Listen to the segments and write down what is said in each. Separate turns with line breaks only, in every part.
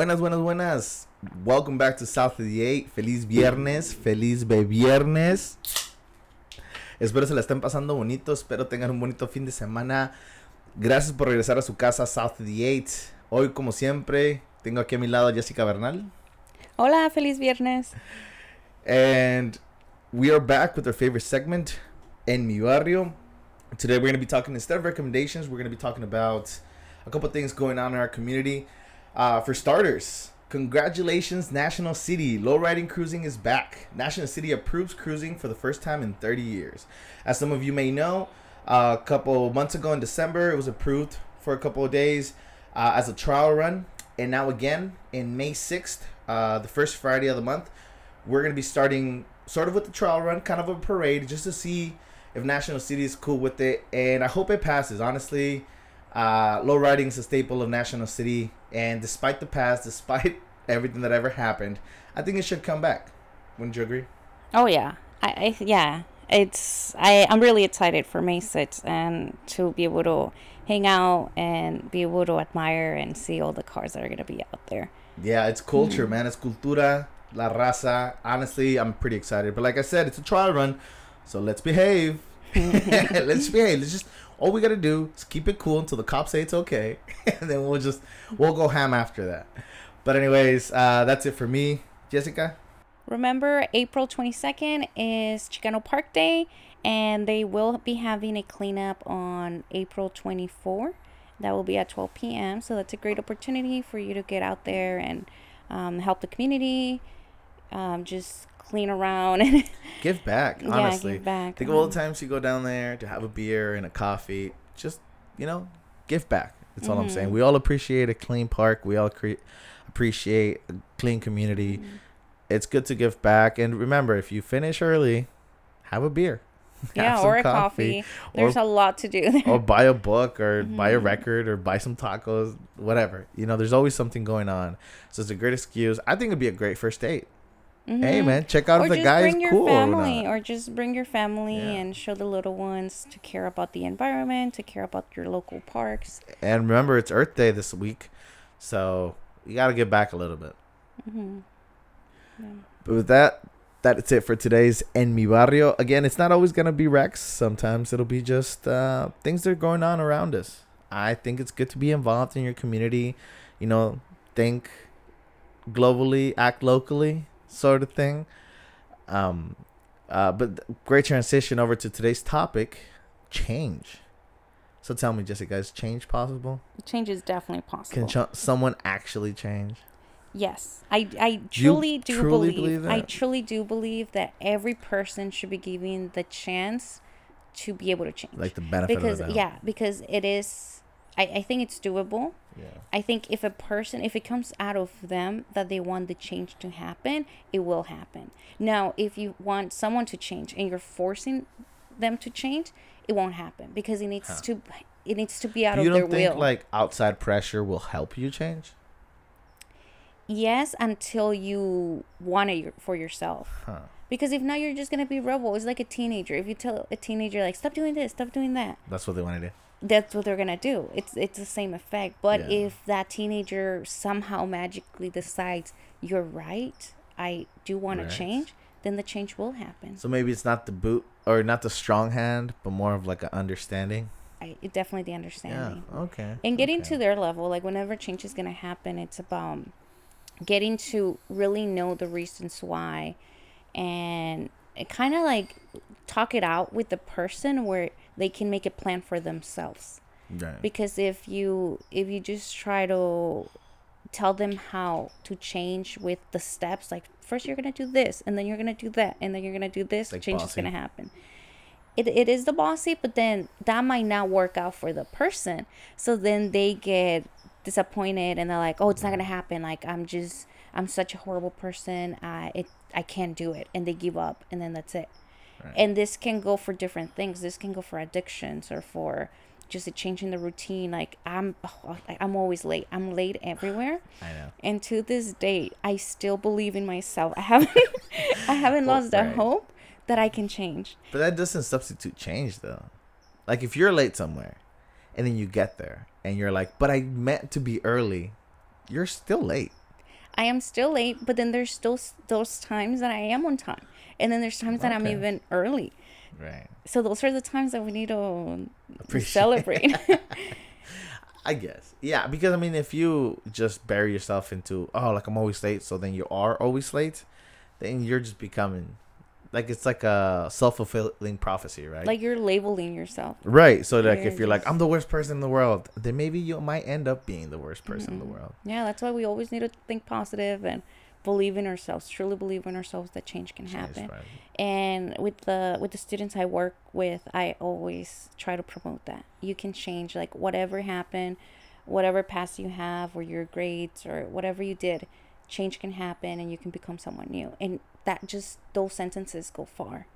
Buenas, buenas, buenas. Welcome back to South of the Eight. Feliz viernes, feliz viernes. Espero se la estén pasando bonito, espero tengan un bonito fin de semana. Gracias por regresar a su casa South of the Eight. Hoy, como siempre, tengo aquí a mi lado a Jessica Bernal.
Hola, feliz viernes.
And we are back with our favorite segment, En Mi Barrio. Today we're going to be talking, instead of recommendations, we're going to be talking about a couple things going on in our community. Uh, for starters, congratulations, National City. Lowriding cruising is back. National City approves cruising for the first time in 30 years. As some of you may know, uh, a couple months ago in December, it was approved for a couple of days uh, as a trial run. And now, again, in May 6th, uh, the first Friday of the month, we're going to be starting sort of with the trial run, kind of a parade, just to see if National City is cool with it. And I hope it passes. Honestly, uh, low riding is a staple of National City, and despite the past, despite everything that ever happened, I think it should come back. Wouldn't you agree?
Oh yeah, I, I yeah. It's I I'm really excited for May 6th and to be able to hang out and be able to admire and see all the cars that are gonna be out there.
Yeah, it's culture, mm-hmm. man. It's cultura, la raza. Honestly, I'm pretty excited. But like I said, it's a trial run, so let's behave. let's behave. Let's just all we gotta do is keep it cool until the cops say it's okay, and then we'll just we'll go ham after that. But anyways, uh, that's it for me, Jessica.
Remember, April twenty second is Chicano Park Day, and they will be having a cleanup on April twenty four. That will be at twelve p.m. So that's a great opportunity for you to get out there and um, help the community. Um, just clean around and
give back. Honestly, yeah, give back. Think of all the times you go down there to have a beer and a coffee. Just you know, give back. That's all mm-hmm. I'm saying. Mm-hmm. We all appreciate a clean park. We all cre- appreciate a clean community. Mm-hmm. It's good to give back. And remember, if you finish early, have a beer.
yeah, or a coffee. coffee. There's or, a lot to do there.
Or buy a book or mm-hmm. buy a record or buy some tacos, whatever. You know, there's always something going on. So it's a great excuse. I think it'd be a great first date. Mm-hmm. Hey man, check out or if the guy is
cool family, or, or, just bring your family yeah. and show the little ones to care about the environment, to care about your local parks.
And remember, it's Earth Day this week, so you got to get back a little bit. Mm-hmm. Yeah. But with that, that's it for today's En Mi Barrio. Again, it's not always gonna be Rex. Sometimes it'll be just uh, things that are going on around us. I think it's good to be involved in your community. You know, think globally, act locally sort of thing. Um, uh, but great transition over to today's topic, change. So tell me, Jessica, is change possible?
Change is definitely possible.
Can ch- someone actually change?
Yes, I I truly you do truly believe, believe I truly do believe that every person should be given the chance to be able to change.
Like the benefit
because yeah, because it is. I I think it's doable. Yeah. I think if a person, if it comes out of them that they want the change to happen, it will happen. Now, if you want someone to change and you're forcing them to change, it won't happen because it needs huh. to it needs to be out of their will. You don't think
like outside pressure will help you change?
Yes, until you want it for yourself. Huh. Because if not, you're just gonna be rebel. It's like a teenager. If you tell a teenager like, "Stop doing this, stop doing that,"
that's what they want to do
that's what they're gonna do. It's it's the same effect. But yeah. if that teenager somehow magically decides you're right, I do want right. to change, then the change will happen.
So maybe it's not the boot or not the strong hand, but more of like an understanding.
I definitely the understanding.
Yeah. Okay.
And getting
okay.
to their level, like whenever change is gonna happen, it's about getting to really know the reasons why, and eh, kind of like talk it out with the person where they can make a plan for themselves. Right. Because if you if you just try to tell them how to change with the steps, like first you're gonna do this, and then you're gonna do that, and then you're gonna do this, like change bossy. is gonna happen. It, it is the bossy, but then that might not work out for the person. So then they get disappointed and they're like, "Oh, it's not gonna happen. Like I'm just I'm such a horrible person. I it I can't do it," and they give up, and then that's it. Right. And this can go for different things. This can go for addictions or for just a changing the routine. Like I'm, oh, I'm always late. I'm late everywhere.
I know.
And to this day, I still believe in myself. I haven't, I haven't well, lost right. the hope that I can change.
But that doesn't substitute change, though. Like if you're late somewhere, and then you get there, and you're like, "But I meant to be early," you're still late.
I am still late, but then there's still those times that I am on time, and then there's times that I'm even early.
Right.
So those are the times that we need to
Appreciate-
celebrate.
I guess. Yeah, because I mean, if you just bury yourself into oh, like I'm always late, so then you are always late, then you're just becoming like it's like a self fulfilling prophecy, right?
like you're labeling yourself.
right. So like,
You're
if you're like I'm the worst person in the world, then maybe you might end up being the worst person in the
Mhm.
world.
Yeah, that's why we always need to think positive and believe in ourselves. Truly believe in ourselves that change can happen.
right.
and with the with the students i work with i always try to promote that you can change like whatever happened whatever past you have or your grades or whatever you did change can happen and you can become someone new and that just those sentences go far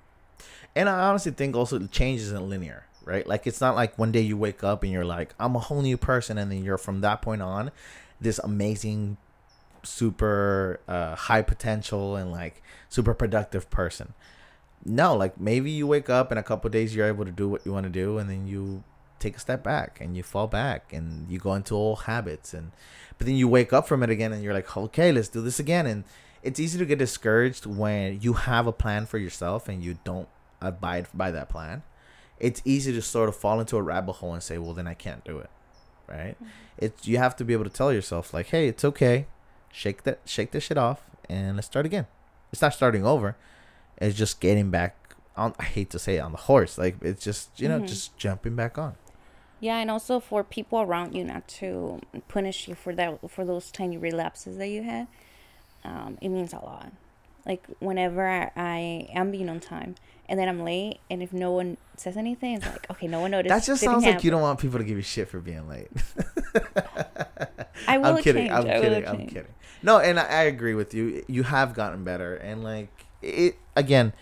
And I honestly think also the change isn't linear, right? Like it's not like one day you wake up and you're like, I'm a whole new person, and then you're from that point on this amazing, super uh, high potential and like super productive person. No, like maybe you wake up and a couple days you're able to do what you want to do, and then you take a step back and you fall back and you go into old habits and but then you wake up from it again and you're like okay let's do this again and it's easy to get discouraged when you have a plan for yourself and you don't abide by that plan. It's easy to sort of fall into a rabbit hole and say well then i can't do it right? It's you have to be able to tell yourself like hey it's okay. Shake that shake this shit off and let's start again. It's not starting over. It's just getting back on i hate to say it on the horse. Like it's just you know
Mhm.
just jumping back on.
Yeah and also for people around you not to punish you for that for those tiny relapses that you had um, it means a lot like whenever I, I am being on time and then i'm late and if no one says anything it's like okay no one noticed
that just sounds like you don't want people to give you shit for being late
I will
I'm kidding.
change.
I'm
I
kidding. I'm
change.
kidding. No, and I, I agree with you. You have gotten better, and like it again,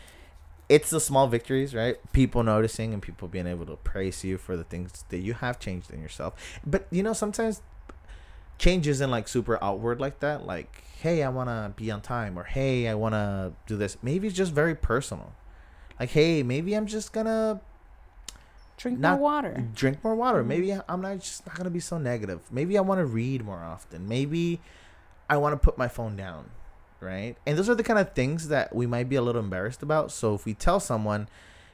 it's the small victories, right? People noticing and people being able to praise you for the things that you have changed in yourself. But you know, sometimes change isn't like super outward like that. Like, hey, I want to be on time, or hey, I want to do this. Maybe it's just very personal. Like, hey, maybe I'm just gonna
Drink
Not-
more water.
drink more water.
Mhm.
Maybe I'm not just not gonna be so negative. Maybe I want to read more often. Maybe I want to put my phone down, right? And those are the kind of things that we might be a little embarrassed about. So if we tell someone,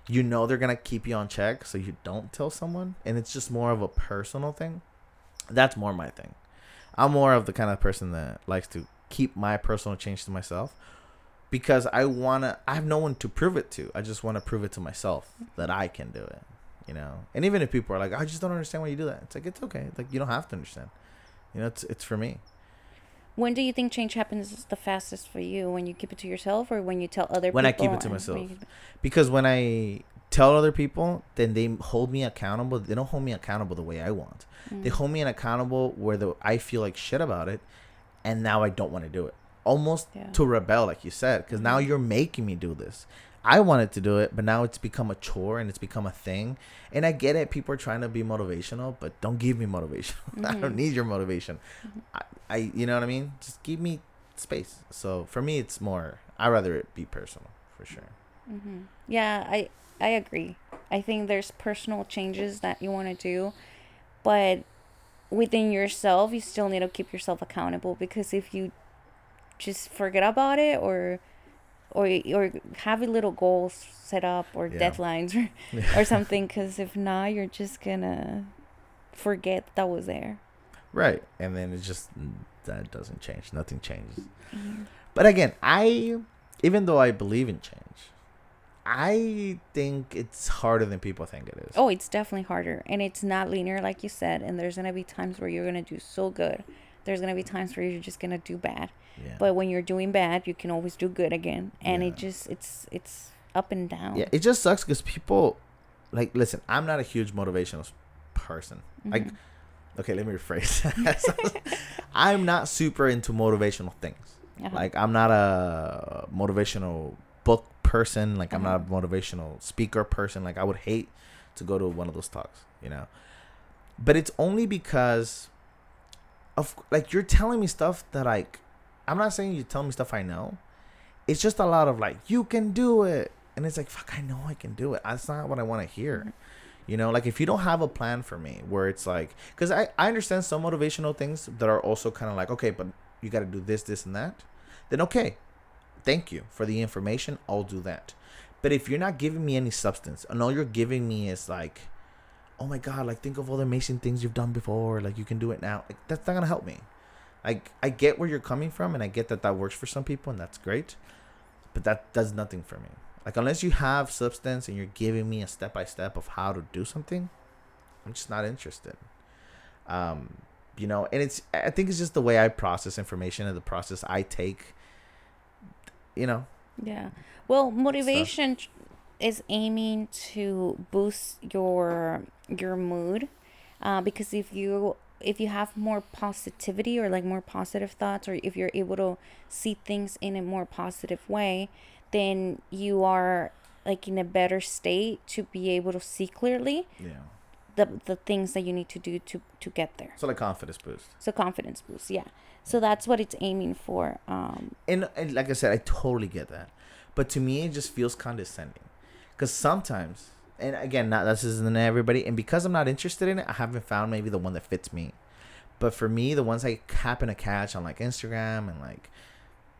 you know they're gonna keep you on check, so you don't tell someone, and it's just more of a personal thing. That's more my thing. I'm more of the kind of person that likes to keep my personal change to myself because I wanna. I have no one to prove it to. I just want to prove it to myself that I can do it you know. And even if people are like, I just don't understand why you do that, it's like it's okay. Like you don't have to understand. You know, it's it's for me.
When do you think change happens the fastest for you? When you keep it to yourself, or when you tell other people
When I keep it to myself.
when
Because when I tell other people, then they hold me accountable. They don't hold me accountable the way I want. They
Mm.
hold me accountable where the I feel like shit about it, and now I don't want to do it. Almost
Yeah.
to rebel, like you said, because now
Mhm.
you're making me do this. I wanted to do it, but now it's become a chore and it's become a thing. And I get it. People are trying to be motivational, but don't give me motivation. I don't
Mhm.
need your motivation.
Mhm.
I, I, you know what I mean? Just give me space. So for me, it's more. I rather it be personal for sure.
hmm Yeah, I I agree. I think there's personal changes that you want to do, but within yourself, you still need to keep yourself accountable because if you just forget about it or or or have a little goals set up or
Yeah.
deadlines or, or something because if not, you're just gonna forget that was there.
Right, and then it just that doesn't change. Nothing changes.
Mhm.
But again, I even though I believe in change, I think it's harder than people think it is.
Oh, it's definitely harder. And it's not linear, like you said. And there's going to be times where you're going to do so good. There's going to be times where you're just going to do bad.
yeah.
But when you're doing bad, you can always do good again. And
Yeah.
it just, it's, it's up and down.
yeah, it just sucks because people, like, listen, I'm not a huge motivational person. Like,
Mhm.
okay, let me rephrase. I'm not super into motivational things.
Uh-huh.
Like, I'm not a motivational book person. Like, I'm not a
Uh-huh.
motivational speaker person. Like, I would hate to go to one of those talks, you know. But it's only because of like you're telling me stuff that like I'm not saying you tell me stuff I know. It's just a lot of like you can do it, and it's like fuck, I know I can do it. That's not what I want to hear.
Mhm.
You know, like if you don't have a plan for me, where it's like, because I I understand some motivational things that are also kind of like okay, but you got to do this, this, and that, then okay, thank you for the information. I'll do that. But if you're not giving me any substance, and all you're giving me is like, oh my god, like think of all the amazing things you've done before, like you can do it now. Like that's not gonna help me. Like I get where you're coming from, and I get that that works for some people, and that's great. But that does nothing for me. Like unless you have substance and you're giving me a step by step of how to do something, I'm just not interested. Um, you know, and it's I think it's just the way I process information and the process I take. You know.
Yeah. Well, motivation tr- is aiming to boost your your mood, uh, because if you if you have more positivity or like more positive thoughts, or if you're able to see things in a more positive way, then you are like in a better state to be able to see clearly
Yeah.
The the things that you need to do to to get there.
So like confidence boost.
So confidence boost, yeah. So that's what it's aiming for. Um,
and, and like I said, I totally get that, but to me, it just feels condescending, because sometimes, and again, not this isn't everybody, and because I'm not interested in it, I haven't found maybe the one that fits me. But for me, the ones I happen to catch on like Instagram and like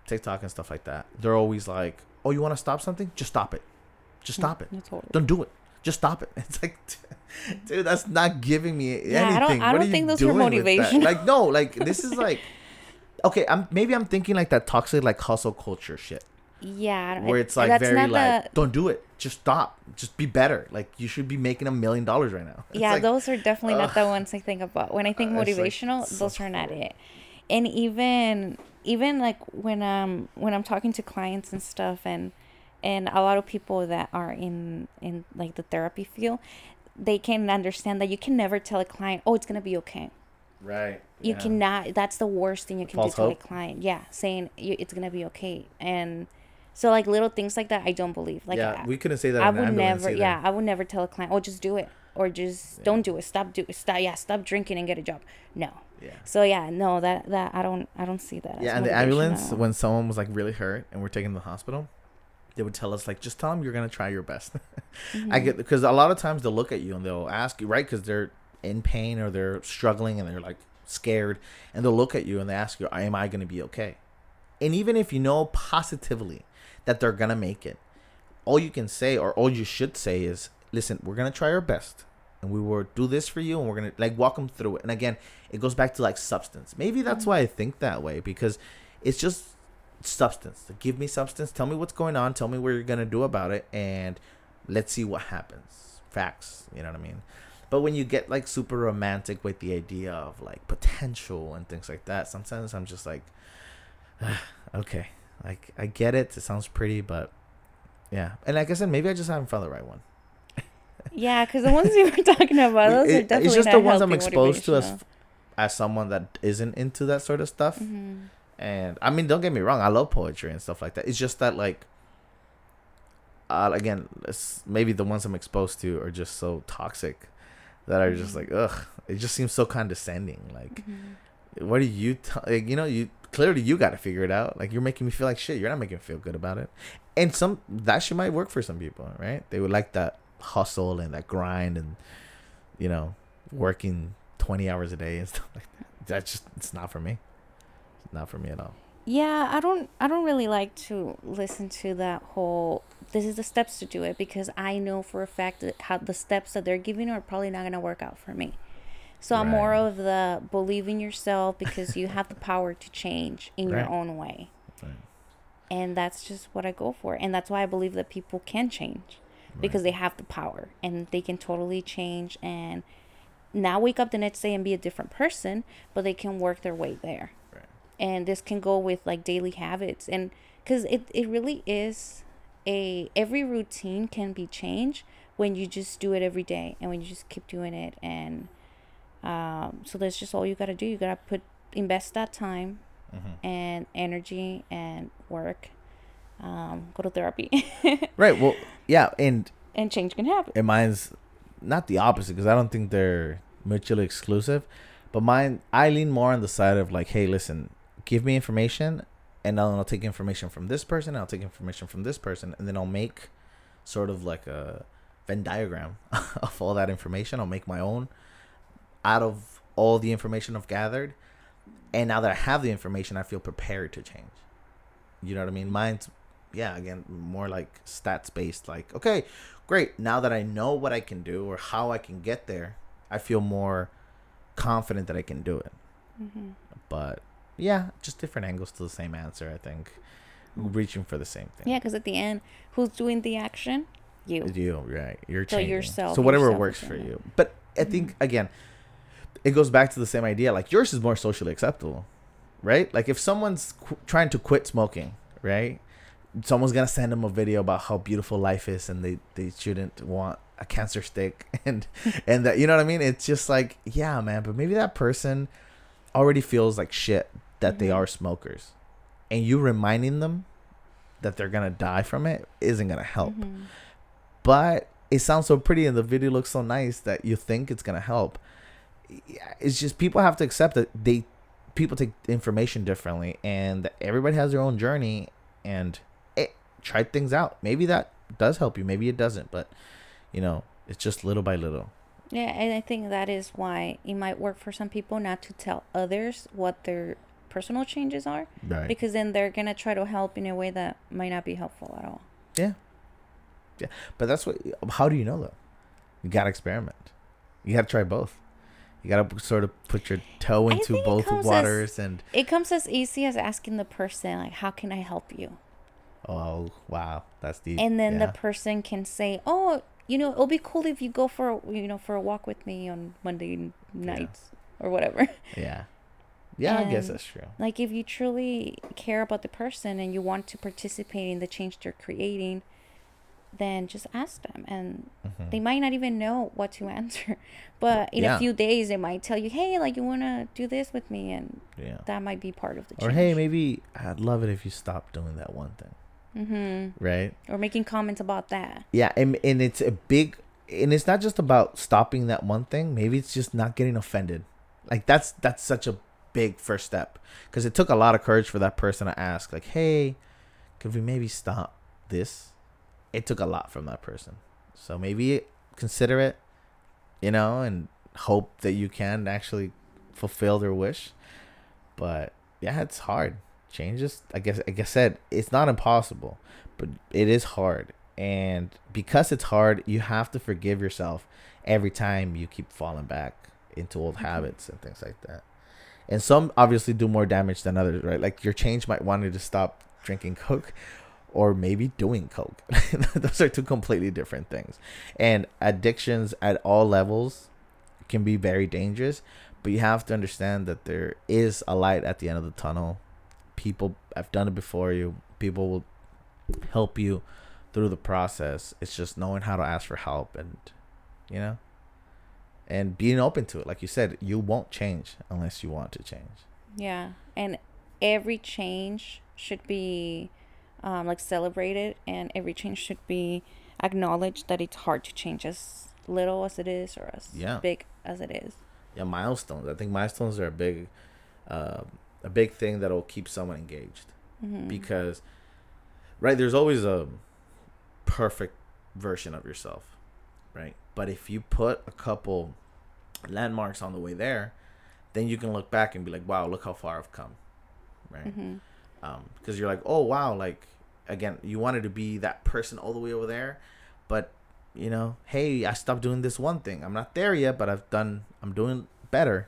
TikTok and stuff like that, they're always like, "Oh, you want to stop something? Just stop it. Just stop it. Don't do it. Just stop it." It's like, dude, that's not giving me
Yeah, I don't-
anything.
I
What
don't think those are
doing with that?
motivation.
Like, no, like this is like okay, I'm maybe I'm thinking like that toxic like hustle culture shit
Yeah, I don't-
where it's like very like
the-
don't do it, just stop, just be better. Like you should be making a million dollars right now. It's
yeah,
like,
those are definitely not the ones I think about when I think
Uh, it's like
motivational.
so
those are not it. And even even like when um when I'm talking to clients and stuff, and and a lot of people that are in in like the therapy field, they can understand that you can never tell a client, oh, it's gonna be okay.
right.
You
yeah.
cannot. That's the worst thing you can
False
do to
hope.
a client. Yeah, saying you, it's gonna be okay, and so like little things like that, I don't believe. Like
yeah,
I-
we couldn't say that.
I would never.
either.
Yeah, I would never tell a client, "Oh, just do it," or just
Yeah.
don't do it. Stop do stop. Yeah, stop drinking and get a job. No.
Yeah.
So yeah, no, that that I don't I don't see that. as
Yeah, and the ambulance when someone was like really hurt and we're taking them to the hospital, they would tell us like, just tell them you're gonna try your best.
Mm-hmm.
I get because a lot of times they'll look at you and they'll ask you right because they're in pain or they're struggling and they're like scared and they'll look at you and they ask you, "Am I gonna be okay?" And even if you know positively that they're gonna make it, all you can say or all you should say is, "Listen, we're gonna try our best." And we will do this for you, and we're gonna like walk them through it. And again, it goes back to like substance. Maybe that's why I think that way because it's just substance. Give me substance. Tell me what's going on. Tell me what you're gonna do about it, and let's see what happens. Facts. You know what I mean? But when you get like super romantic with the idea of like potential and things like that, sometimes I'm just like, okay, like I get it. It sounds pretty, but yeah. And like I said, maybe I just haven't found the right one.
Yeah, because the ones you were talking about, those are
It-
definitely
it's just
not
the ones I'm exposed to as as someone that isn't into that sort of stuff.
Mhm.
And I mean, don't get me wrong, I love poetry and stuff like that. It's just that like, uh, again, it's maybe the ones I'm exposed to are just so toxic that are just like, ugh. It just seems so condescending. Like,
Mhm.
what do you? T- like, you know, you clearly you got to figure it out. Like, you're making me feel like shit. You're not making me feel good about it. And some that shit might work for some people, right? They would like that hustle and that grind and you know working 20 hours a day and stuff like that. That's just it's not for me. Not for me at all.
Yeah, I don't I don't really like to listen to that whole this is the steps to do it because I know for a fact that how the steps that they're giving are probably not gonna work out for me. So I'm more of the believe in yourself because you have the power to change in
Right.
your own way.
Right.
And that's just what I go for. And that's why I believe that people can change because they have the power and they can totally change and not wake up the next day and be a different person, but they can work their way there. And this can go with like daily habits and cuz it it really is a every routine can be changed when you just do it every day and when you just keep doing it and um so that's just all you got to do. You got to put invest that time
Mhm.
and energy and work um go to therapy
Right. Well, yeah, and
and change can happen.
and mine's not the opposite because I don't think they're mutually exclusive. But mine, I lean more on the side of like, hey, listen, give me information, and then I'll take information from this person, I'll take information from this person, and then I'll make sort of like a Venn diagram of all that information. I'll make my own out of all the information I've gathered. and now that I have the information, I feel prepared to change. You know what I mean? Mine's yeah, again, more like stats based. Like, okay, great. Now that I know what I can do or how I can get there, I feel more confident that I can do it.
Mm-hmm.
But yeah, just different angles to the same answer. I think reaching for the same thing.
Yeah, because at the end, who's doing the action? You.
You right. You're
So
changing.
yourself-
So whatever
yourself
works for
it.
you. But I mm-hmm. think again, it goes back to the same idea. Like yours is more socially acceptable, right? Like if someone's qu- trying to quit smoking, right? Someone's gonna send them a video about how beautiful life is, and they they shouldn't want a cancer stick, and and that you know what I mean. It's just like yeah, man. But maybe that person already feels like shit that they
Mhm.
are smokers, and you reminding them that they're gonna die from it isn't gonna help
Mhm.
but it sounds so pretty and the video looks so nice that you think it's gonna help. Yeah, It's just people have to accept that they people take information differently and everybody has their own journey and it, try things out. Maybe that does help you, maybe it doesn't, but you know, it's just little by little.
Yeah, and I think that is why it might work for some people not to tell others what their personal changes are,
Right.
because then they're gonna try to help in a way that might not be helpful at all.
Yeah. Yeah. But that's what how do you know though? You gotta experiment. You gotta try both. You gotta sort of put your toe into both
comes as-
waters and
It comes as easy as asking the person like, "How can I help you?"
oh wow, that's deep.
and then
yeah.
the person can say, "Oh, you know, it'll be cool if you go for a, you know for a walk with me on Monday nights or whatever."
Yeah. Yeah, I guess that's true.
like if you truly care about the person and you want to participate in the change they're creating, then just ask them, and
Mhm.
they might not even know what to answer, but in
Yeah.
a few days they might tell you, "Hey, like you wanna do this with me," and
Yeah.
that might be part of the change.
Or hey, maybe I'd love it if you stopped doing that one thing.
mm-hmm.
Right?
or making comments about that.
Yeah, and and it's a big and it's not just about stopping that one thing. Maybe it's just not getting offended. Like that's that's such a big first step because it took a lot of courage for that person to ask like, "Hey, could we maybe stop this?" It took a lot from that person. So maybe consider it, you know, and hope that you can actually fulfill their wish. But yeah, it's hard. Changes, I guess, like I said, it's not impossible, but it is hard. And because it's hard, you have to forgive yourself every time you keep falling back into old
Mhm.
habits and things like that. And some obviously do more damage than others, right? Like your change might want you to stop drinking Coke or maybe doing Coke. Those are two completely different things. And addictions at all levels can be very dangerous, but you have to understand that there is a light at the end of the tunnel. People have done it before you. People will help you through the process. It's just knowing how to ask for help and you know and being open to it. Like you said, you won't change unless you want to change.
Yeah, and every change should be um, like celebrated, and every change should be acknowledged that it's hard to change as little as it is or as
Yeah.
big as it is.
Yeah, milestones. I think milestones are a big uh, a big thing that'll keep someone engaged.
Mm-hmm.
because right there's always a perfect version of yourself right? But if you put a couple landmarks on the way there then you can look back and be like wow look how far i've come right?
Hmm
um because you're like oh wow like again you wanted to be that person all the way over there but you know hey i stopped doing this one thing. I'm not there yet but i've done i'm doing better.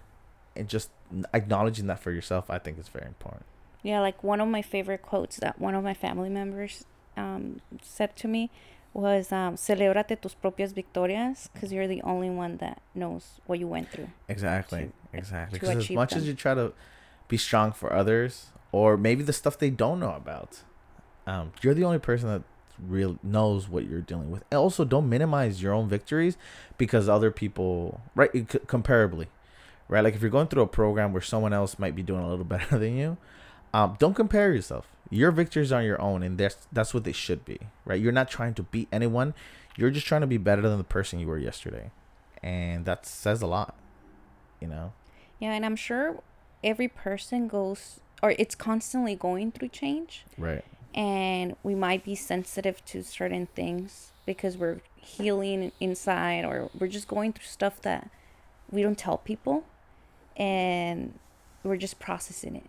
And just acknowledging that for yourself i think is very important.
Yeah, like one of my favorite quotes that one of my family members um, said to me was um, "Celébrate tus propias victorias, because you're the only one that knows what you went through."
Exactly.
to-
exactly. Because as much as you try to be strong for others, or maybe the stuff they don't know about, um, you're the only person that real knows what you're dealing with. And also, don't minimize your own victories because other people, right? c- comparably, right? Like if you're going through a program where someone else might be doing a little better than you, um, don't compare yourself. Your victories are your own, and that's that's what they should be, right? You're not trying to beat anyone. You're just trying to be better than the person you were yesterday, and that says a lot, you know.
Yeah, and I'm sure every person goes or it's constantly going through change.
Right.
and we might be sensitive to certain things because we're healing inside or we're just going through stuff that we don't tell people and we're just processing it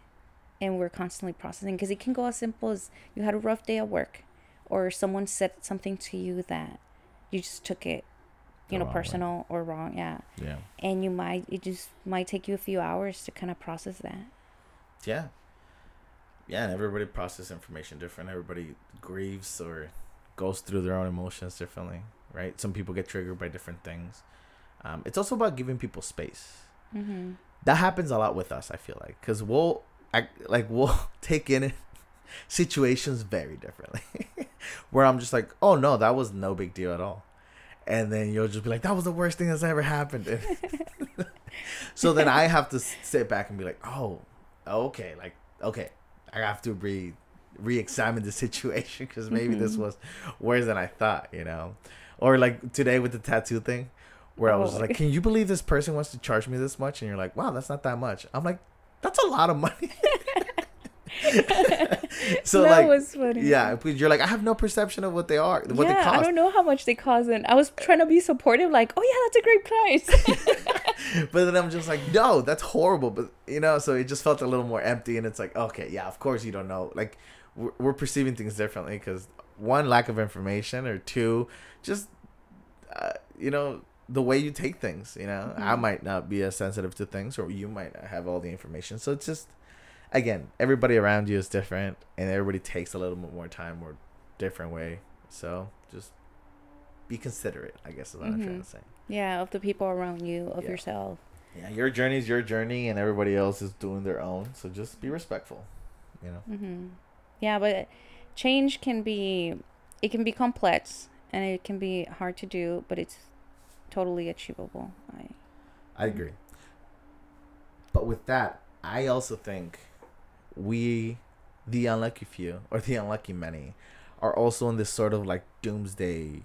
and we're constantly processing because it can go as simple as you had a rough day at work or someone said something to you that you just took it you
The
know
wrong way.
personal or wrong yeah
Yeah.
and you might it just might take you a few hours to kind of process that
Yeah. Yeah, and everybody processes information different. Everybody grieves or goes through their own emotions differently, right? Some people get triggered by different things. Um, it's also about giving people space.
mm-hmm.
That happens a lot with us. I feel like because we'll act, like we'll take in situations very differently. Where I'm just like, oh no, that was no big deal at all, and then you'll just be like, that was the worst thing that's ever happened. so then I have to sit back and be like, oh, okay, like okay, I have to re re-examine the situation because maybe this
Mhm.
was worse than I thought, you know, or like today with the tattoo thing, where I was
Oh.
like, can you believe this person wants to charge me this much? And you're like, wow, that's not that much. I'm like, that's a lot of money. so
that
like,
was funny
yeah, you're like, I have no perception of what they are, what
yeah,
they cost.
I don't know how much they cost, and I was trying to be supportive, like, "Oh yeah, that's a great price."
but then I'm just like, no, that's horrible. But you know, so it just felt a little more empty, and it's like, okay, yeah, of course you don't know. Like, we're, we're perceiving things differently because one, lack of information, or two, just uh, you know, the way you take things. You know, I
Mhm.
might not be as sensitive to things, or you might not have all the information. So it's just, again, everybody around you is different, and everybody takes a little bit more time or different way. So just be considerate. I guess is what I'm trying
Mhm.
to say.
yeah, of the people around you, of
Yeah.
yourself.
Yeah, your journey is your journey, and everybody else is doing their own. So just be respectful. You know.
hmm Yeah, but change can be, it can be complex and it can be hard to do, but it's totally achievable. I,
I agree. But with that, I also think we, the unlucky few or the unlucky many, are also in this sort of like doomsday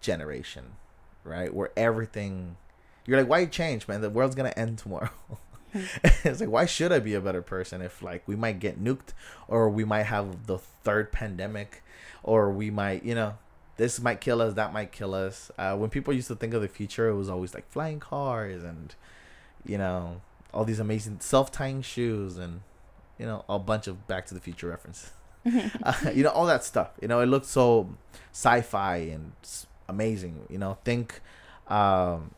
generation, right? Where everything, you're like, why change, man? The world's gonna end tomorrow. it's like, why should I be a better person if like we might get nuked or we might have the third pandemic or we might, you know, this might kill us, that might kill us. Uh, when people used to think of the future, it was always like flying cars and, you know, all these amazing self-tying shoes and, you know, a bunch of Back to the Future references. uh, you know, all that stuff. You know, it looked so sci-fi and amazing. You know, think um,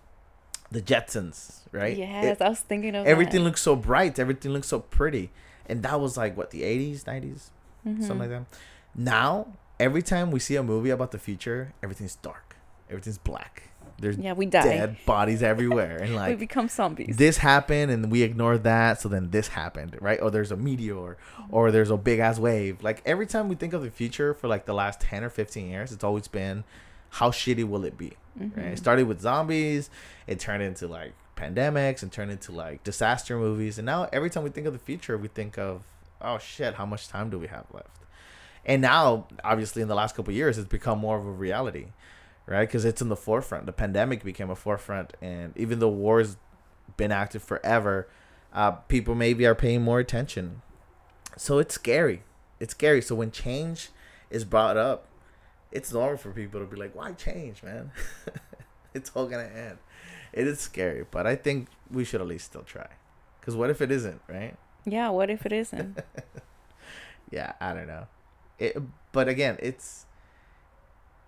the Jetsons, right?
Yes,
It-
I was thinking of
everything
that.
looks so bright. Everything looks so pretty. And that was like, what, the 80s, 90s? something like that. Now, every time we see a movie about the future, everything's dark. Everything's black. There's
Yeah, we die.
dead bodies everywhere, and like we
become zombies.
this happened, and we ignored that, so then this happened, right? Or there's a meteor, or there's a big ass wave. Like every time we think of the future for like the last ten or fifteen years, it's always been, how shitty will it be? Right? It
Mhm.
started with zombies, it turned into like pandemics, and turned into like disaster movies, and now every time we think of the future, we think of, oh shit, how much time do we have left? And now, obviously, in the last couple of years, it's become more of a reality, right? Because it's in the forefront. The pandemic became a forefront, and even though war's been active forever, uh, people maybe are paying more attention. So it's scary. It's scary. So when change is brought up, it's normal for people to be like, "Why change, man? it's all gonna end." It is scary, but I think we should at least still try. Because what if it isn't, right?
Yeah, what if it isn't?
yeah i don't know it but again it's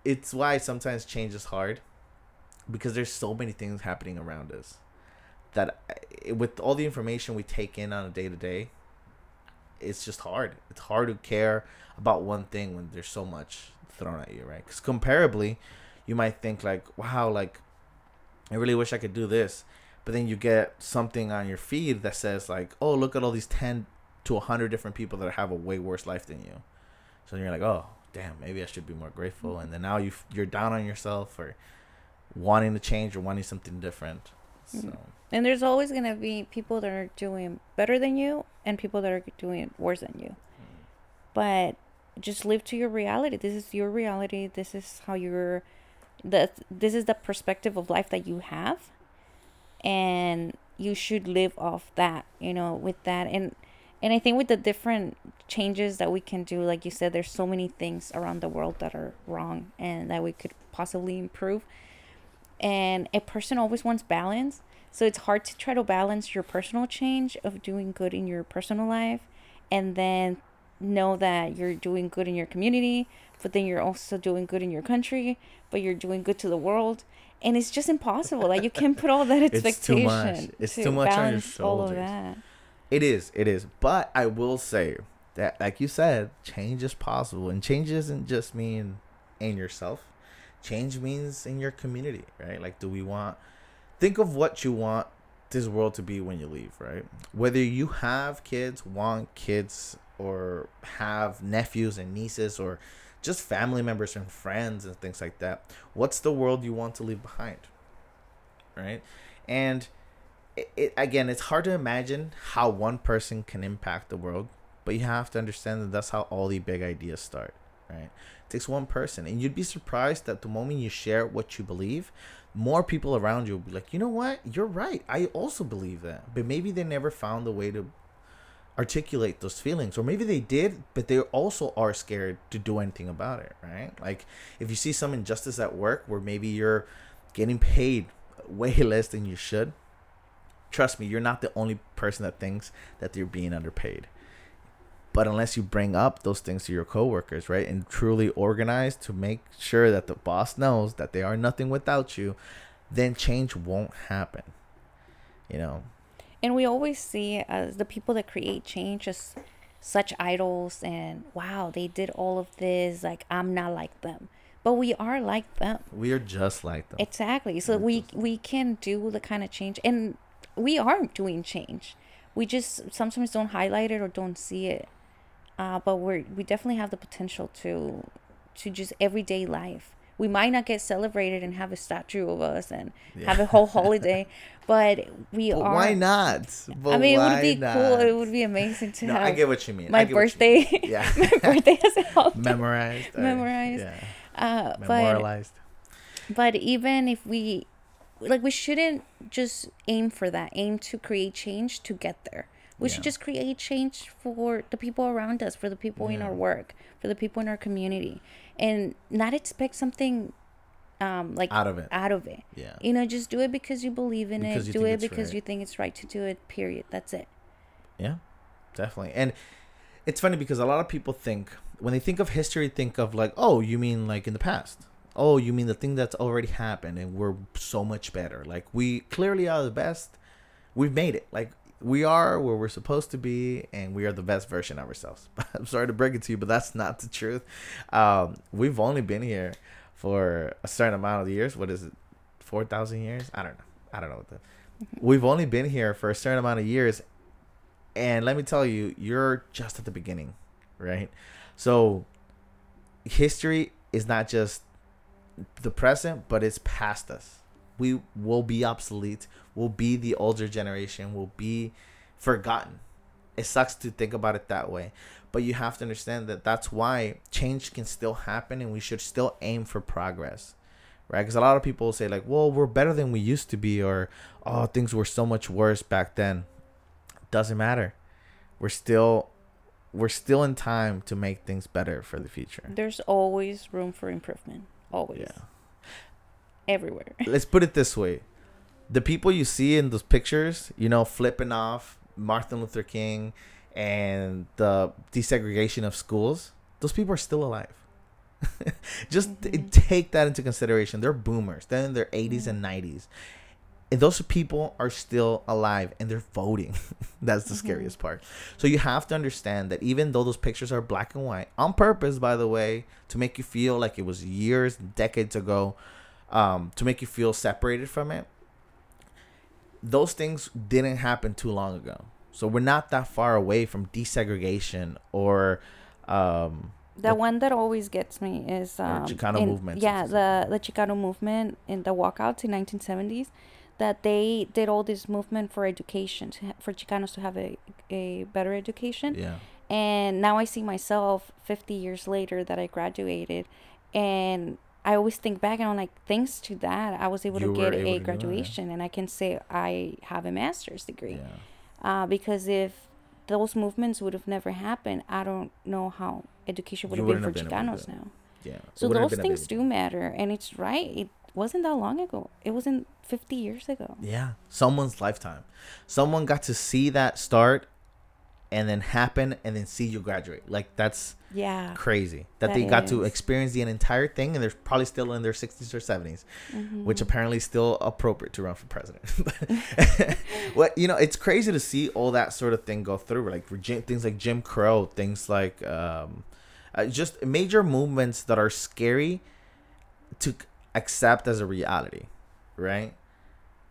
it's why sometimes change is hard because there's so many things happening around us that uh, with all the information we take in on a day to day it's just hard. It's hard to care about one thing when there's so much thrown at you right? Because comparably you might think like wow like i really wish i could do this but then you get something on your feed that says like oh look at all these 10 to 100 different people that have a way worse life than you so you're like oh damn maybe i should be more grateful and then now you you're down on yourself or wanting to change or wanting something different so
Mm. And there's always gonna be people that are doing better than you and people that are doing worse than you. But just live to your reality. This is your reality. This is how you're the this is the perspective of life that you have. And you should live off that, you know, with that and and I think with the different changes that we can do, like you said, there's so many things around the world that are wrong and that we could possibly improve. and a person always wants balance. So it's hard to try to balance your personal change of doing good in your personal life and then know that you're doing good in your community, but then you're also doing good in your country, but you're doing good to the world. And it's just impossible. Like you can't put all that expectation
It's too much. It's
to
too much on your
balance all of
shoulders.
that.
It is. It is. But I will say that, like you said, change is possible, and change doesn't just mean in yourself. Change means in your community, right? Like, do we want? Think of what you want this world to be when you leave, right? Whether you have kids, want kids, or have nephews and nieces, or just family members and friends and things like that. What's the world you want to leave behind? Right? And it, it again, it's hard to imagine how one person can impact the world, but you have to understand that that's how all the big ideas start, right? It takes one person, and you'd be surprised that the moment you share what you believe, more people around you will be like, you know what, you're right. I also believe that, but maybe they never found a way to articulate those feelings or maybe they did but they also are scared to do anything about it right like if you see some injustice at work where maybe you're getting paid way less than you should trust me you're not the only person that thinks that they're being underpaid but unless you bring up those things to your coworkers right and truly organize to make sure that the boss knows that they are nothing without you then change won't happen you know
And we always see as the people that create change as such idols and wow, they did all of this. Like I'm not like them, but we are like them.
we are just like them
Exactly. So we we can do the kind of change, and we are doing change. We just sometimes don't highlight it or don't see it. Uh, but we're we definitely have the potential to to just everyday life. We might not get celebrated and have a statue of us and have a whole holiday, but we
But
are.
why not? But
I mean, it would be cool. It would be amazing to
No,
have
I get what you mean.
My birthday.
mean. Yeah.
my birthday as a.
Memorized.
Memorized.
Yeah.
Uh, but
Memorialized.
but even if we like we shouldn't just aim for that aim to create change to get there we should just create change for the people around us for the people in our work for the people in our community and not expect something um like
Out of it.
out of it
Yeah.
you know just do it because you believe in
Because
it do it because
right.
you think it's right to do it period that's it
Yeah. Definitely. And it's funny because a lot of people think when they think of history, think of like, oh, you mean like in the past. Oh, you mean the thing that's already happened and we're so much better. Like we clearly are the best. We've made it. Like we are where we're supposed to be and we are the best version of ourselves. I'm sorry to break it to you, but that's not the truth. Um, we've only been here for a certain amount of years. What is it? 4,000 years? I don't know. I don't know what the. We've only been here for a certain amount of years and let me tell you, you're just at the beginning, right? So history is not just the present, but it's past us. We will be obsolete. We'll be the older generation. We'll be forgotten. It sucks to think about it that way, but you have to understand that that's why change can still happen, and we should still aim for progress, right? Because a lot of people say like, "Well, we're better than we used to be," or "Oh, things were so much worse back then." Doesn't matter. We're still we're still in time to make things better for the future.
there's always room for improvement always.
Yeah.
everywhere.
Let's put it this way. The people you see in those pictures you know flipping off martin luther king and the desegregation of schools those people are still alive. Just t-
Mhm.
take that into consideration. They're boomers. They're in their 80s and 90s and those people are still alive and they're voting that's the
Mhm.
scariest part so you have to understand that even though those pictures are black and white on purpose by the way to make you feel like it was years decades ago um, to make you feel separated from it. Those things didn't happen too long ago, so we're not that far away from desegregation or um,
The one that always gets me is um,
Chicano
in-
movement,
Yeah, the the Chicano movement in the walkouts in 1970s, that they did all this movement for education to ha- for Chicanos to have a a better education.
yeah,
And now I see myself 50 years later that I graduated, and I always think back and I'm like, thanks to that, I was able
You
to get
able to
a
that.
graduation, and I can say I have a master's degree
yeah,
uh, because if those movements would have never happened, I don't know how education would have been for
wouldn't have been able to
Chicanos now.
yeah.
So those things do matter, and it's right. It, wasn't that long ago. It wasn't 50 years ago.
Yeah, someone's lifetime. Someone got to see that start and then happen and then see you graduate. Like that's
Yeah.
crazy that,
That
they got to experience the entire thing and they're probably still in their 60s or 70s,
Mm-hmm.
which apparently is still appropriate to run for president. what you know, it's crazy to see all that sort of thing go through like things like Jim Crow, things like um uh, just major movements that are scary to accept as a reality, right?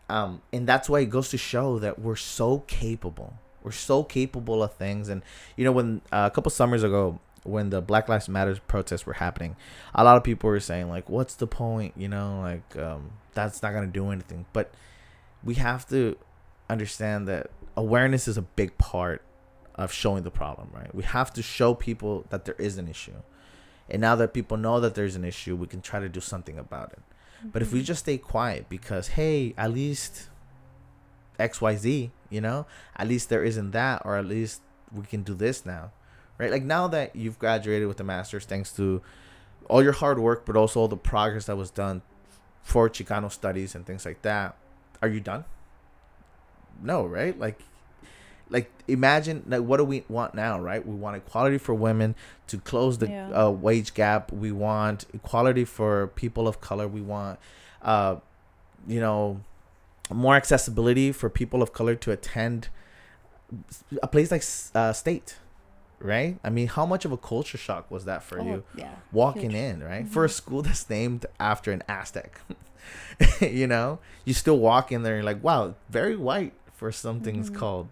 Um, and that's why it goes to show that we're so capable. We're so capable of things. And you know, when uh, a couple summers ago, when the Black Lives Matters protests were happening, a lot of people were saying like, "What's the point?" You know, like um, that's not gonna do anything. But we have to understand that awareness is a big part of showing the problem, right? We have to show people that there is an issue. And now that people know that there's an issue, we can try to do something about it. But if we mm-hmm. just stay quiet because hey, at least XYZ, you know, at least there isn't that or at least we can do this now. Right? Like now that you've graduated with a master's thanks to all your hard work but also all the progress that was done for Chicano studies and things like that, are you done? No, right? Like like imagine like what do we want now right we want equality for women to close the
Yeah.
uh, wage gap we want equality for people of color we want uh you know more accessibility for people of color to attend a place like uh, state right i mean how much of a culture shock was that for
Oh,
you
Yeah.
walking
Huge.
in, right? For a school that's named after an Aztec. you know, you still walk in there and you're like, wow, very white for something that's
Mhm.
called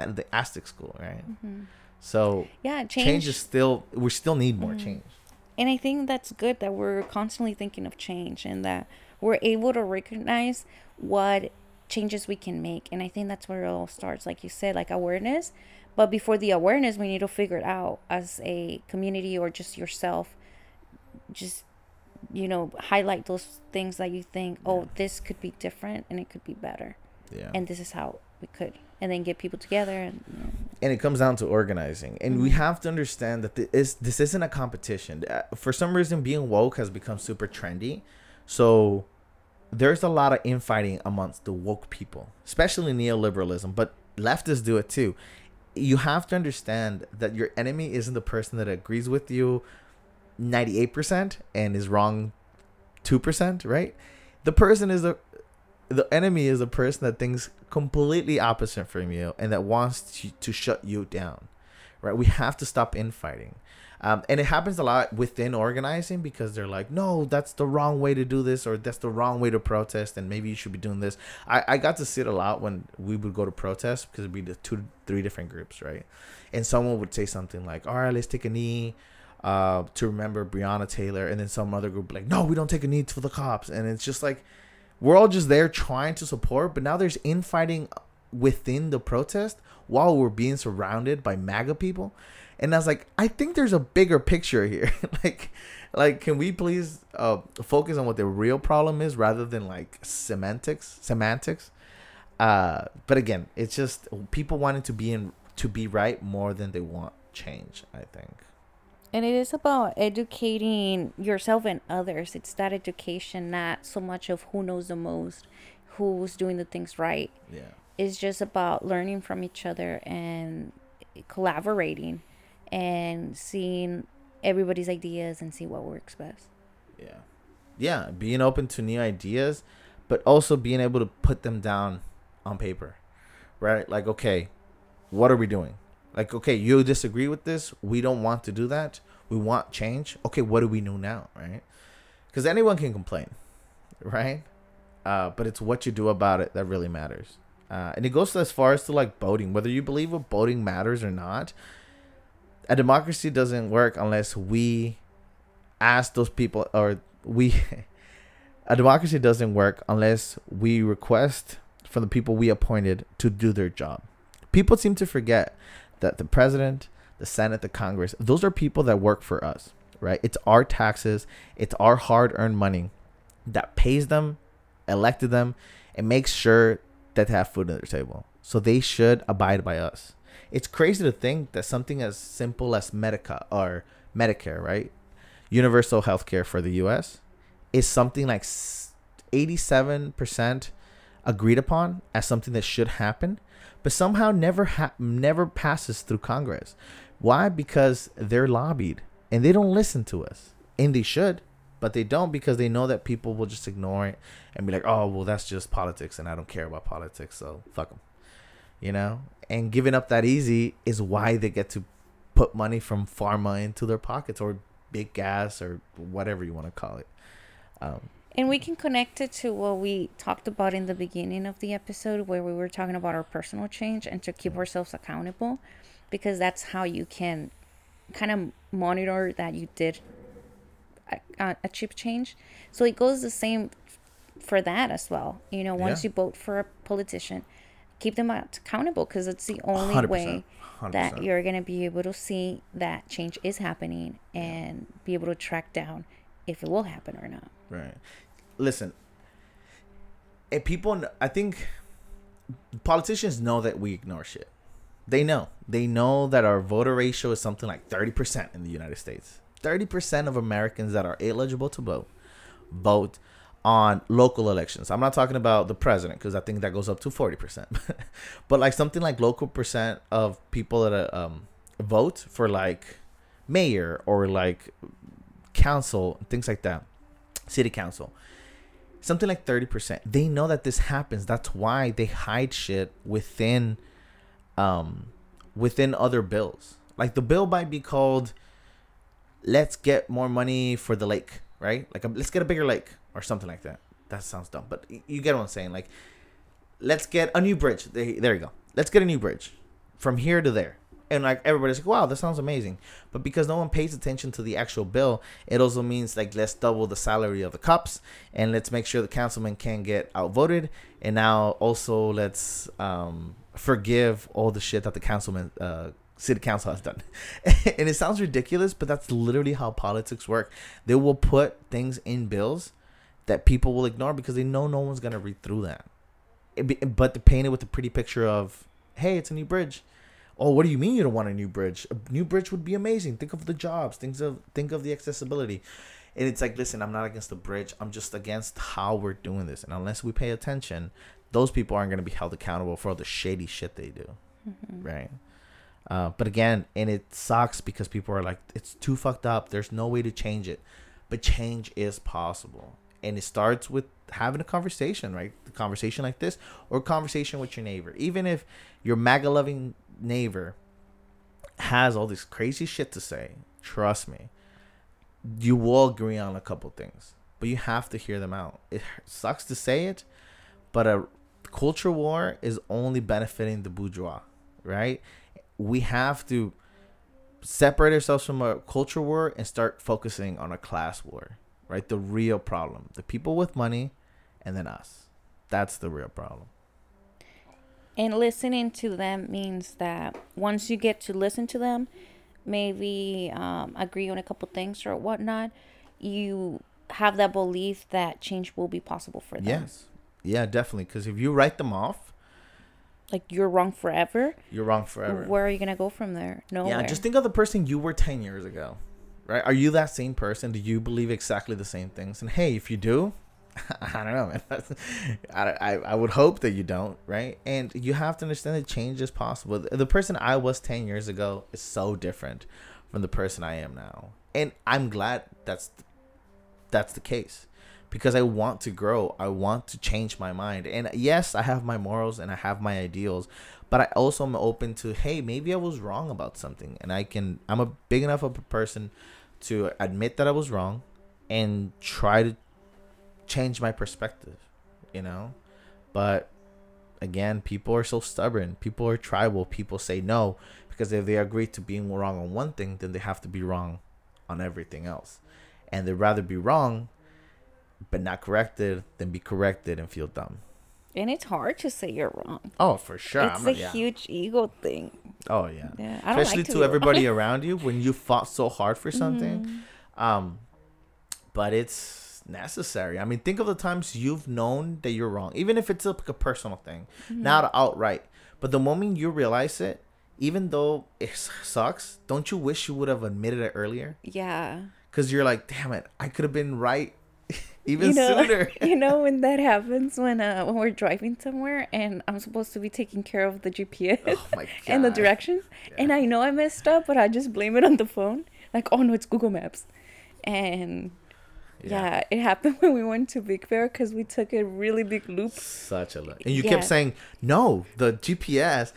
uh, the Aztec school, right?
Mhm.
So
Yeah,
change,
change.
is still, we still need more
Mhm.
change.
and I think that's good that we're constantly thinking of change and that we're able to recognize what changes we can make. And I think that's where it all starts, like you said, like awareness. But before the awareness, we need to figure it out as a community or just yourself. Just, you know, highlight those things that you think, oh, this could be different and it could be better.
Yeah.
And this is how we could. And then get people together and you know,
and it comes down to organizing. And we
Mhm.
have to understand that this, this isn't a competition. Uh, for some reason being woke has become super trendy. So there's a lot of infighting amongst the woke people especially neoliberalism but leftists do it too. You have to understand that your enemy isn't the person that agrees with you 98% and is wrong 2% right? The person is a the enemy is a person that thinks completely opposite from you and that wants to, to shut you down right? We have to stop infighting. Um, and it happens a lot within organizing because they're like no that's the wrong way to do this or that's the wrong way to protest and maybe you should be doing this. I, I got to sit a lot when we would go to protest because it'd be the two three different groups right? And someone would say something like all right let's take a knee uh, to remember Breonna Taylor, and then some other group like, no, we don't take a knee for the cops, and it's just like, we're all just there trying to support, but now there's infighting within the protest while we're being surrounded by MAGA people. And I was like, I think there's a bigger picture here. like, like, can we please uh, focus on what the real problem is rather than like semantics? Semantics. Uh, but again, it's just people wanting to be in to be right more than they want change. I think.
And it is about educating yourself and others. It's that education, not so much of who knows the most, who's doing the things right.
Yeah.
It's just about learning from each other and collaborating and seeing everybody's ideas and see what works best.
Yeah. Yeah, being open to new ideas, but also being able to put them down on paper. Right? Like, okay, what are we doing? Like, okay, you disagree with this. We don't want to do that. We want change. Okay, what do we do now? Right? Because anyone can complain, right? Uh, but it's what you do about it that really matters. Uh, and it goes as far as to like voting, whether you believe what voting matters or not. A democracy doesn't work unless we ask those people or we a democracy doesn't work unless we request from the people we appointed to do their job. People seem to forget that the president, the Senate, the Congress, those are people that work for us, right? It's our taxes, it's our hard-earned money that pays them, elected them, and makes sure that they have food on their table. So they should abide by us. It's crazy to think that something as simple as Medica or Medicare, right? Universal health care for the US is something like 87% agreed upon as something that should happen, but somehow never ha- never passes through Congress. Why? Because they're lobbied and they don't listen to us. And they should, but they don't because they know that people will just ignore it and be like, "Oh, well, that's just politics and I don't care about politics, so fuck them." You know? And giving up that easy is why they get to put money from pharma into their pockets or big gas or whatever you want to call it. Um,
And we can connect it to what we talked about in the beginning of the episode, where we were talking about our personal change and to keep ourselves accountable, because that's how you can kind of monitor that you did a, a chip change. So it goes the same for that as well. You know, once
Yeah.
you vote for a politician, keep them accountable because it's the only
100%,
way that you're going to be able to see that change is happening and be able to track down if it will happen or not.
Right. Listen, if people, I think politicians know that we ignore shit. They know. They know that our voter ratio is something like 30% in the United States. 30% of Americans that are eligible to vote vote on local elections. I'm not talking about the president because I think that goes up to 40%. but like something like local percent of people that uh, um, vote for like mayor or like council, and things like that, city council. Something like 30%. They know that this happens. That's why they hide shit within um within other bills. Like the bill might be called let's get more money for the lake, right? Like um, let's get a bigger lake or something like that. That sounds dumb, but you get what I'm saying. Like let's get a new bridge. There, there you go. Let's get a new bridge from here to there. And like everybody's like, wow, that sounds amazing. But because no one pays attention to the actual bill, it also means like let's double the salary of the cops and let's make sure the councilman can get outvoted. And now also let's um, forgive all the shit that the councilman, uh, city council has done. and it sounds ridiculous, but that's literally how politics work. They will put things in bills that people will ignore because they know no one's gonna read through that. Be, but to paint it with a pretty picture of, hey, it's a new bridge. Oh, what do you mean you don't want a new bridge? A new bridge would be amazing. Think of the jobs. Think of think of the accessibility. And it's like, listen, I'm not against the bridge. I'm just against how we're doing this. And unless we pay attention, those people aren't going to be held accountable for all the shady shit they do. Right. Uh, but again, and it sucks because people are like, it's too fucked up. There's no way to change it. But change is possible. And it starts with having a conversation, right? The conversation like this or conversation with your neighbor. Even if your MAGA loving neighbor has all this crazy shit to say, trust me, you will agree on a couple things. But you have to hear them out. It sucks to say it, but a culture war is only benefiting the bourgeois, right? We have to separate ourselves from a culture war and start focusing on a class war, right? The real problem. The people with money and then us. That's the real problem.
And listening to them means that once you get to listen to them, maybe um, agree on a couple things or whatnot, you have that belief that change will be possible for them.
Yes. Yeah, definitely. Because if you write them off,
Like you're wrong forever.
you're wrong forever.
Where are you gonna go from there? no
Yeah, just think of the person you were 10 years ago, right? Are you that same person? Do you believe exactly the same things? And hey, if you do, I don't know, man. That's- I, I, I would hope that you don't, right? And you have to understand that change is possible. The person I was 10 years ago is so different from the person I am now. And I'm glad that's that's the case because I want to grow. I want to change my mind. And yes, I have my morals and I have my ideals, but I also am open to, hey, maybe I was wrong about something. And I can, I'm a big enough of a person to admit that I was wrong and try to change my perspective, you know? But again, people are so stubborn. People are tribal. People say no because if they agree to being wrong on one thing, then they have to be wrong on everything else. And they'd rather be wrong but not corrected than be corrected and feel dumb.
and it's hard to say you're wrong.
Oh, for sure.
it's
I'm
a
yeah.
huge ego thing.
Oh yeah.
Yeah, I
Especially
like
to
to
everybody around you when you fought so hard for something.
Mm-hmm.
Um, but it's necessary. I mean, think of the times you've known that you're wrong, even if it's like a personal thing,
Mm-hmm.
not outright. But the moment you realize it, even though it sucks, don't you wish you would have admitted it earlier?
Yeah.
Because you're like, damn it, I could have been right. even
you know,
sooner.
you know when that happens when uh when we're driving somewhere and I'm supposed to be taking care of the GPS
oh
and the directions, and I know I messed up, but I just blame it on the phone. Like, oh no, it's Google Maps, and yeah, it happened when we went to Big Bear because we took a really big loop.
Such a look. And you
Yeah.
kept saying no, the GPS,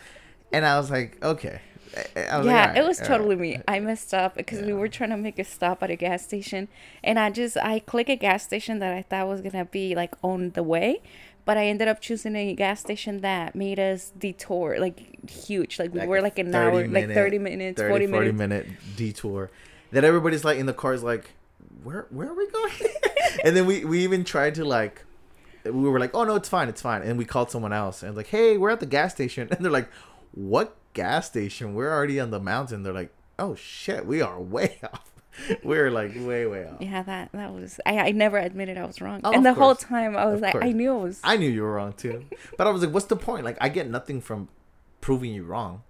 and I was like, okay. Was like,
yeah, it was
alright."
totally me. I messed up because we were trying to make a stop at a gas station, and I just I click a gas station that I thought was gonna be like on the way, but I ended up choosing a gas station that made us detour like huge. Like we
Like
were like an
30
hour, like thirty minutes,
30,
40
40
minutes.
minute detour that everybody's like in the cars like where where are we going and then we we even tried to like we were like oh no it's fine it's fine and we called someone else and like hey we're at the gas station and they're like what gas station we're already on the mountain they're like oh shit we are way off we're like way way off
Yeah, that that was I, I never admitted I was wrong,
Oh,
and the whole time I was
Of
like
course.
I knew it was.
I knew you were wrong too. But I was like, what's the point? Like, I get nothing from proving you wrong.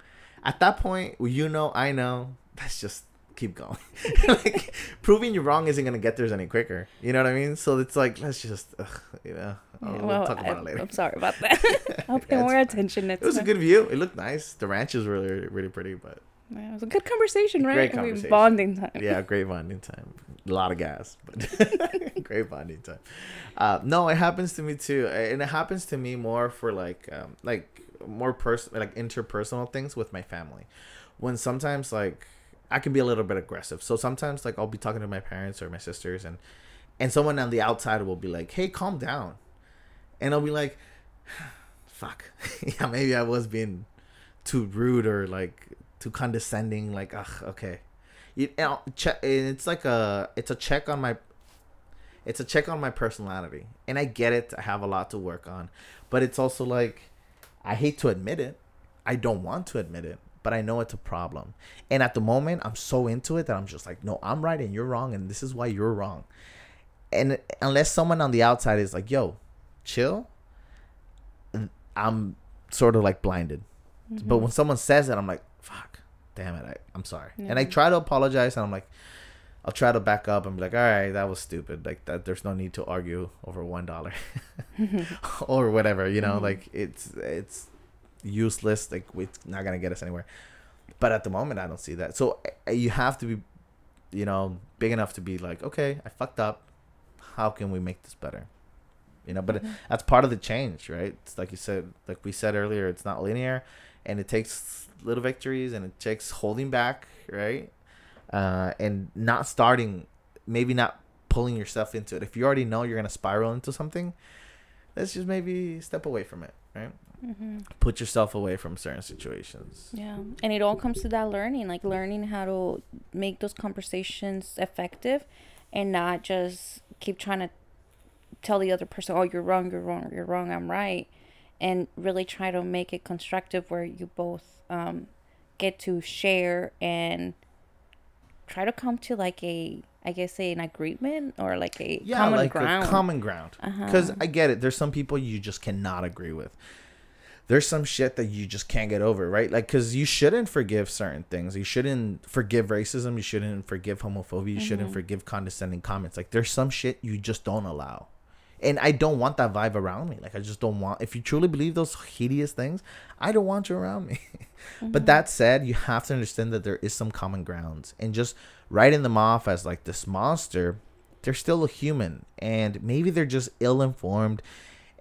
At that point, you know, I know. Let's just keep going. like, proving you wrong isn't gonna get there any quicker. You know what I mean? So it's like, let's just, ugh, you know,
Yeah,
we'll
well,
talk about
I,
it later.
I'm sorry about that. I'll pay
Yeah,
more attention next
It was a good view. It looked nice. The ranch is really, really pretty. But
Yeah, it was a good conversation, right?
Great conversation.
bonding time.
yeah, great bonding time. A lot of gas, but great bonding time. Uh, no, it happens to me too, and it happens to me more for like, um, like more personal, like interpersonal things with my family. When sometimes like I can be a little bit aggressive, so sometimes like I'll be talking to my parents or my sisters, and and someone on the outside will be like, "Hey, calm down," and I'll be like, "Fuck, yeah, maybe I was being too rude or like too condescending." Like, ugh, okay. You know, check it's like a it's a check on my it's a check on my personality. And i get it i have a lot to work on. But it's also like i hate to admit it. I don't want to admit it but i know it's a problem. And at the moment i'm so into it that i'm just like no i'm right and you're wrong and this is why you're wrong. And unless someone on the outside is like yo chill i'm sort of like blinded. But when someone says it i'm like fuck damn it I, i'm sorry. And i try to apologize and i'm like i'll try to back up and be like all right that was stupid like that there's no need to argue over one dollar or whatever you know
Mhm.
like it's it's useless like it's not gonna get us anywhere. But at the moment i don't see that. So uh, you have to be you know big enough to be like okay i fucked up. How can we make this better? You know but
Mhm.
that's part of the change right? It's like you said like we said earlier it's not linear and it takes little victories and it takes holding back right? Uh and not starting maybe not pulling yourself into it. If you already know you're gonna spiral into something let's just maybe step away from it right
hmm
put yourself away from certain situations
Yeah, and it all comes to that learning, like learning how to make those conversations effective, and not just keep trying to tell the other person, "Oh, you're wrong, you're wrong, you're wrong, I'm right," and really try to make it constructive where you both um, get to share and try to come to like a, I guess, say an agreement or like a
yeah
common
like
ground.
a common ground
uh-huh.
because i get it there's some people you just cannot agree with there's some shit that you just can't get over right? Like because you shouldn't forgive certain things. You shouldn't forgive racism. You shouldn't forgive homophobia. You shouldn't
Mhm.
forgive condescending comments. Like there's some shit you just don't allow. And i don't want that vibe around me. Like i just don't want if you truly believe those hideous things i don't want you around me. But
Mhm.
that said you have to understand that there is some common grounds. And just writing them off as like this monster they're still a human. And maybe they're just ill-informed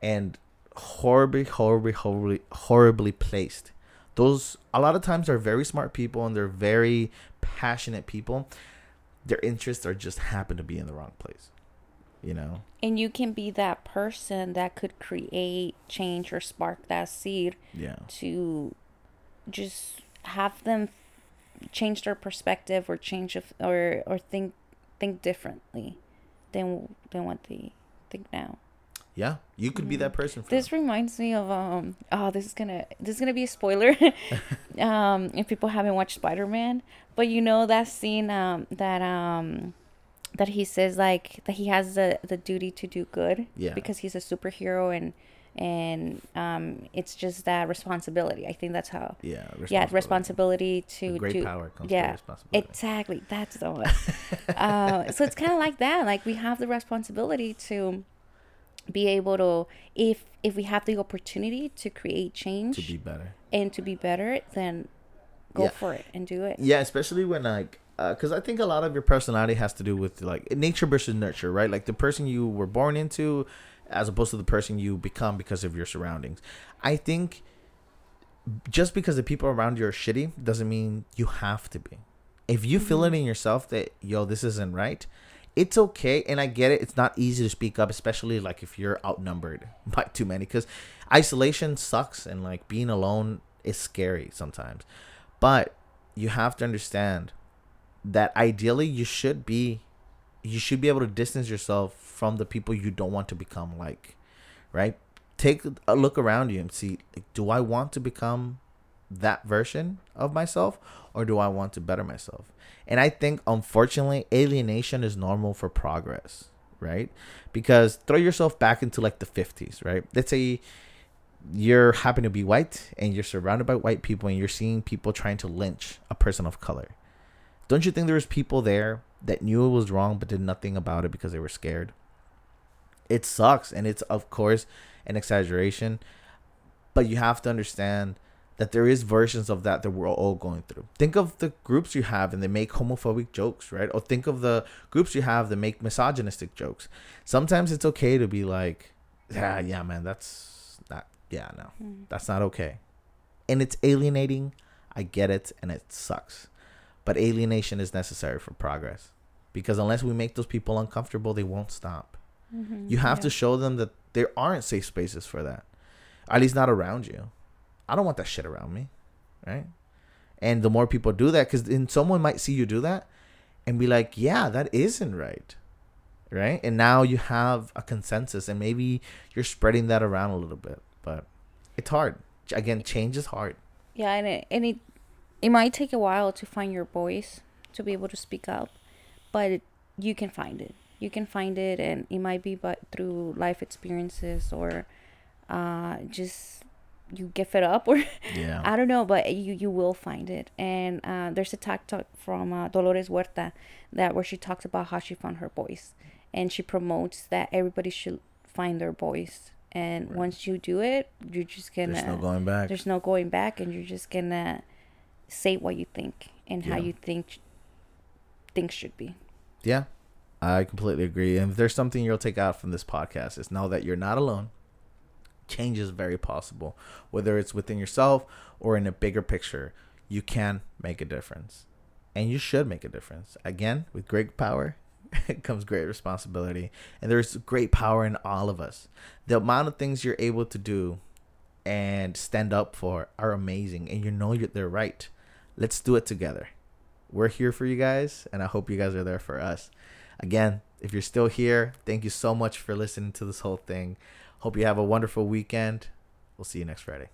and horribly horribly horribly horribly placed. Those a lot of times are very smart people and they're very passionate people. Their interests are just happen to be in the wrong place you know?
And you can be that person that could create change or spark that seed
yeah.
to just have them change their perspective or change of or or think think differently than than what they think now.
Yeah you could be that person for
This
them.
reminds me of um oh this is gonna this is gonna be a spoiler um if people haven't watched Spider Man but you know that scene um that um that he says like that he has the the duty to do good
yeah
because he's a superhero and and um, it's just that responsibility. I think that's how.
Yeah.
Yeah, responsibility to
great
do.
power comes
yeah,
responsibility.
Exactly, that's the one. uh, so it's kind of like that. Like we have the responsibility to be able to, if if we have the opportunity to create change
to be better.
and to be better, then go
Yeah.
for it and do it.
Yeah, especially when like, uh, because I think a lot of your personality has to do with like nature versus nurture, right? Like the person you were born into, as opposed to the person you become because of your surroundings. I think just because the people around you are shitty doesn't mean you have to be. If you feel it mm-hmm. in yourself that yo, this isn't right, it's okay. And I get it. It's not easy to speak up, especially like if you're outnumbered by too many. Because isolation sucks, and like being alone is scary sometimes. But you have to understand that ideally you should be you should be able to distance yourself from the people you don't want to become like right take a look around you and see like, do i want to become that version of myself or do i want to better myself? And i think unfortunately alienation is normal for progress right? Because throw yourself back into like the 50s right? Let's say you're happen to be white and you're surrounded by white people and you're seeing people trying to lynch a person of color. Don't you think there was people there that knew it was wrong but did nothing about it because they were scared? It sucks and it's of course an exaggeration, but you have to understand that there is versions of that that we're all going through. Think of the groups you have and they make homophobic jokes, right? Or think of the groups you have that make misogynistic jokes. Sometimes it's okay to be like, yeah, yeah, man, that's not, yeah, no, that's not okay. And it's alienating. I get it, and it sucks. But alienation is necessary for progress because unless we make those people uncomfortable, they won't stop.
Mhm,
You have
yeah.
to show them that there aren't safe spaces for that, at least not around you. I don't want that shit around me, right? And the more people do that, because then someone might see you do that and be like, yeah, that isn't right, right? And now you have a consensus, and maybe you're spreading that around a little bit, but it's hard. Again, change is hard.
Yeah, and it, and it it might take a while to find your voice to be able to speak up, but it, you can find it. You can find it, and it might be but through life experiences or uh, just you give it up or
Yeah.
I don't know, but you you will find it. And uh, there's a talk talk from uh, Dolores Huerta that where she talks about how she found her voice, and she promotes that everybody should find their voice. And
Right.
once you do it, you're just gonna
There's no going back.
there's no going back and you're just gonna say what you think and how you think things should be
Yeah, I completely agree. And if there's something you'll take out from this podcast, is know that you're not alone. Change is very possible, whether it's within yourself or in a bigger picture. You can make a difference, and you should make a difference. Again, with great power comes great responsibility, and there's great power in all of us. The amount of things you're able to do and stand up for are amazing, and you know you're, they're right. Let's do it together we're here for you guys and i hope you guys are there for us again if you're still here thank you so much for listening to this whole thing hope you have a wonderful weekend. We'll see you next friday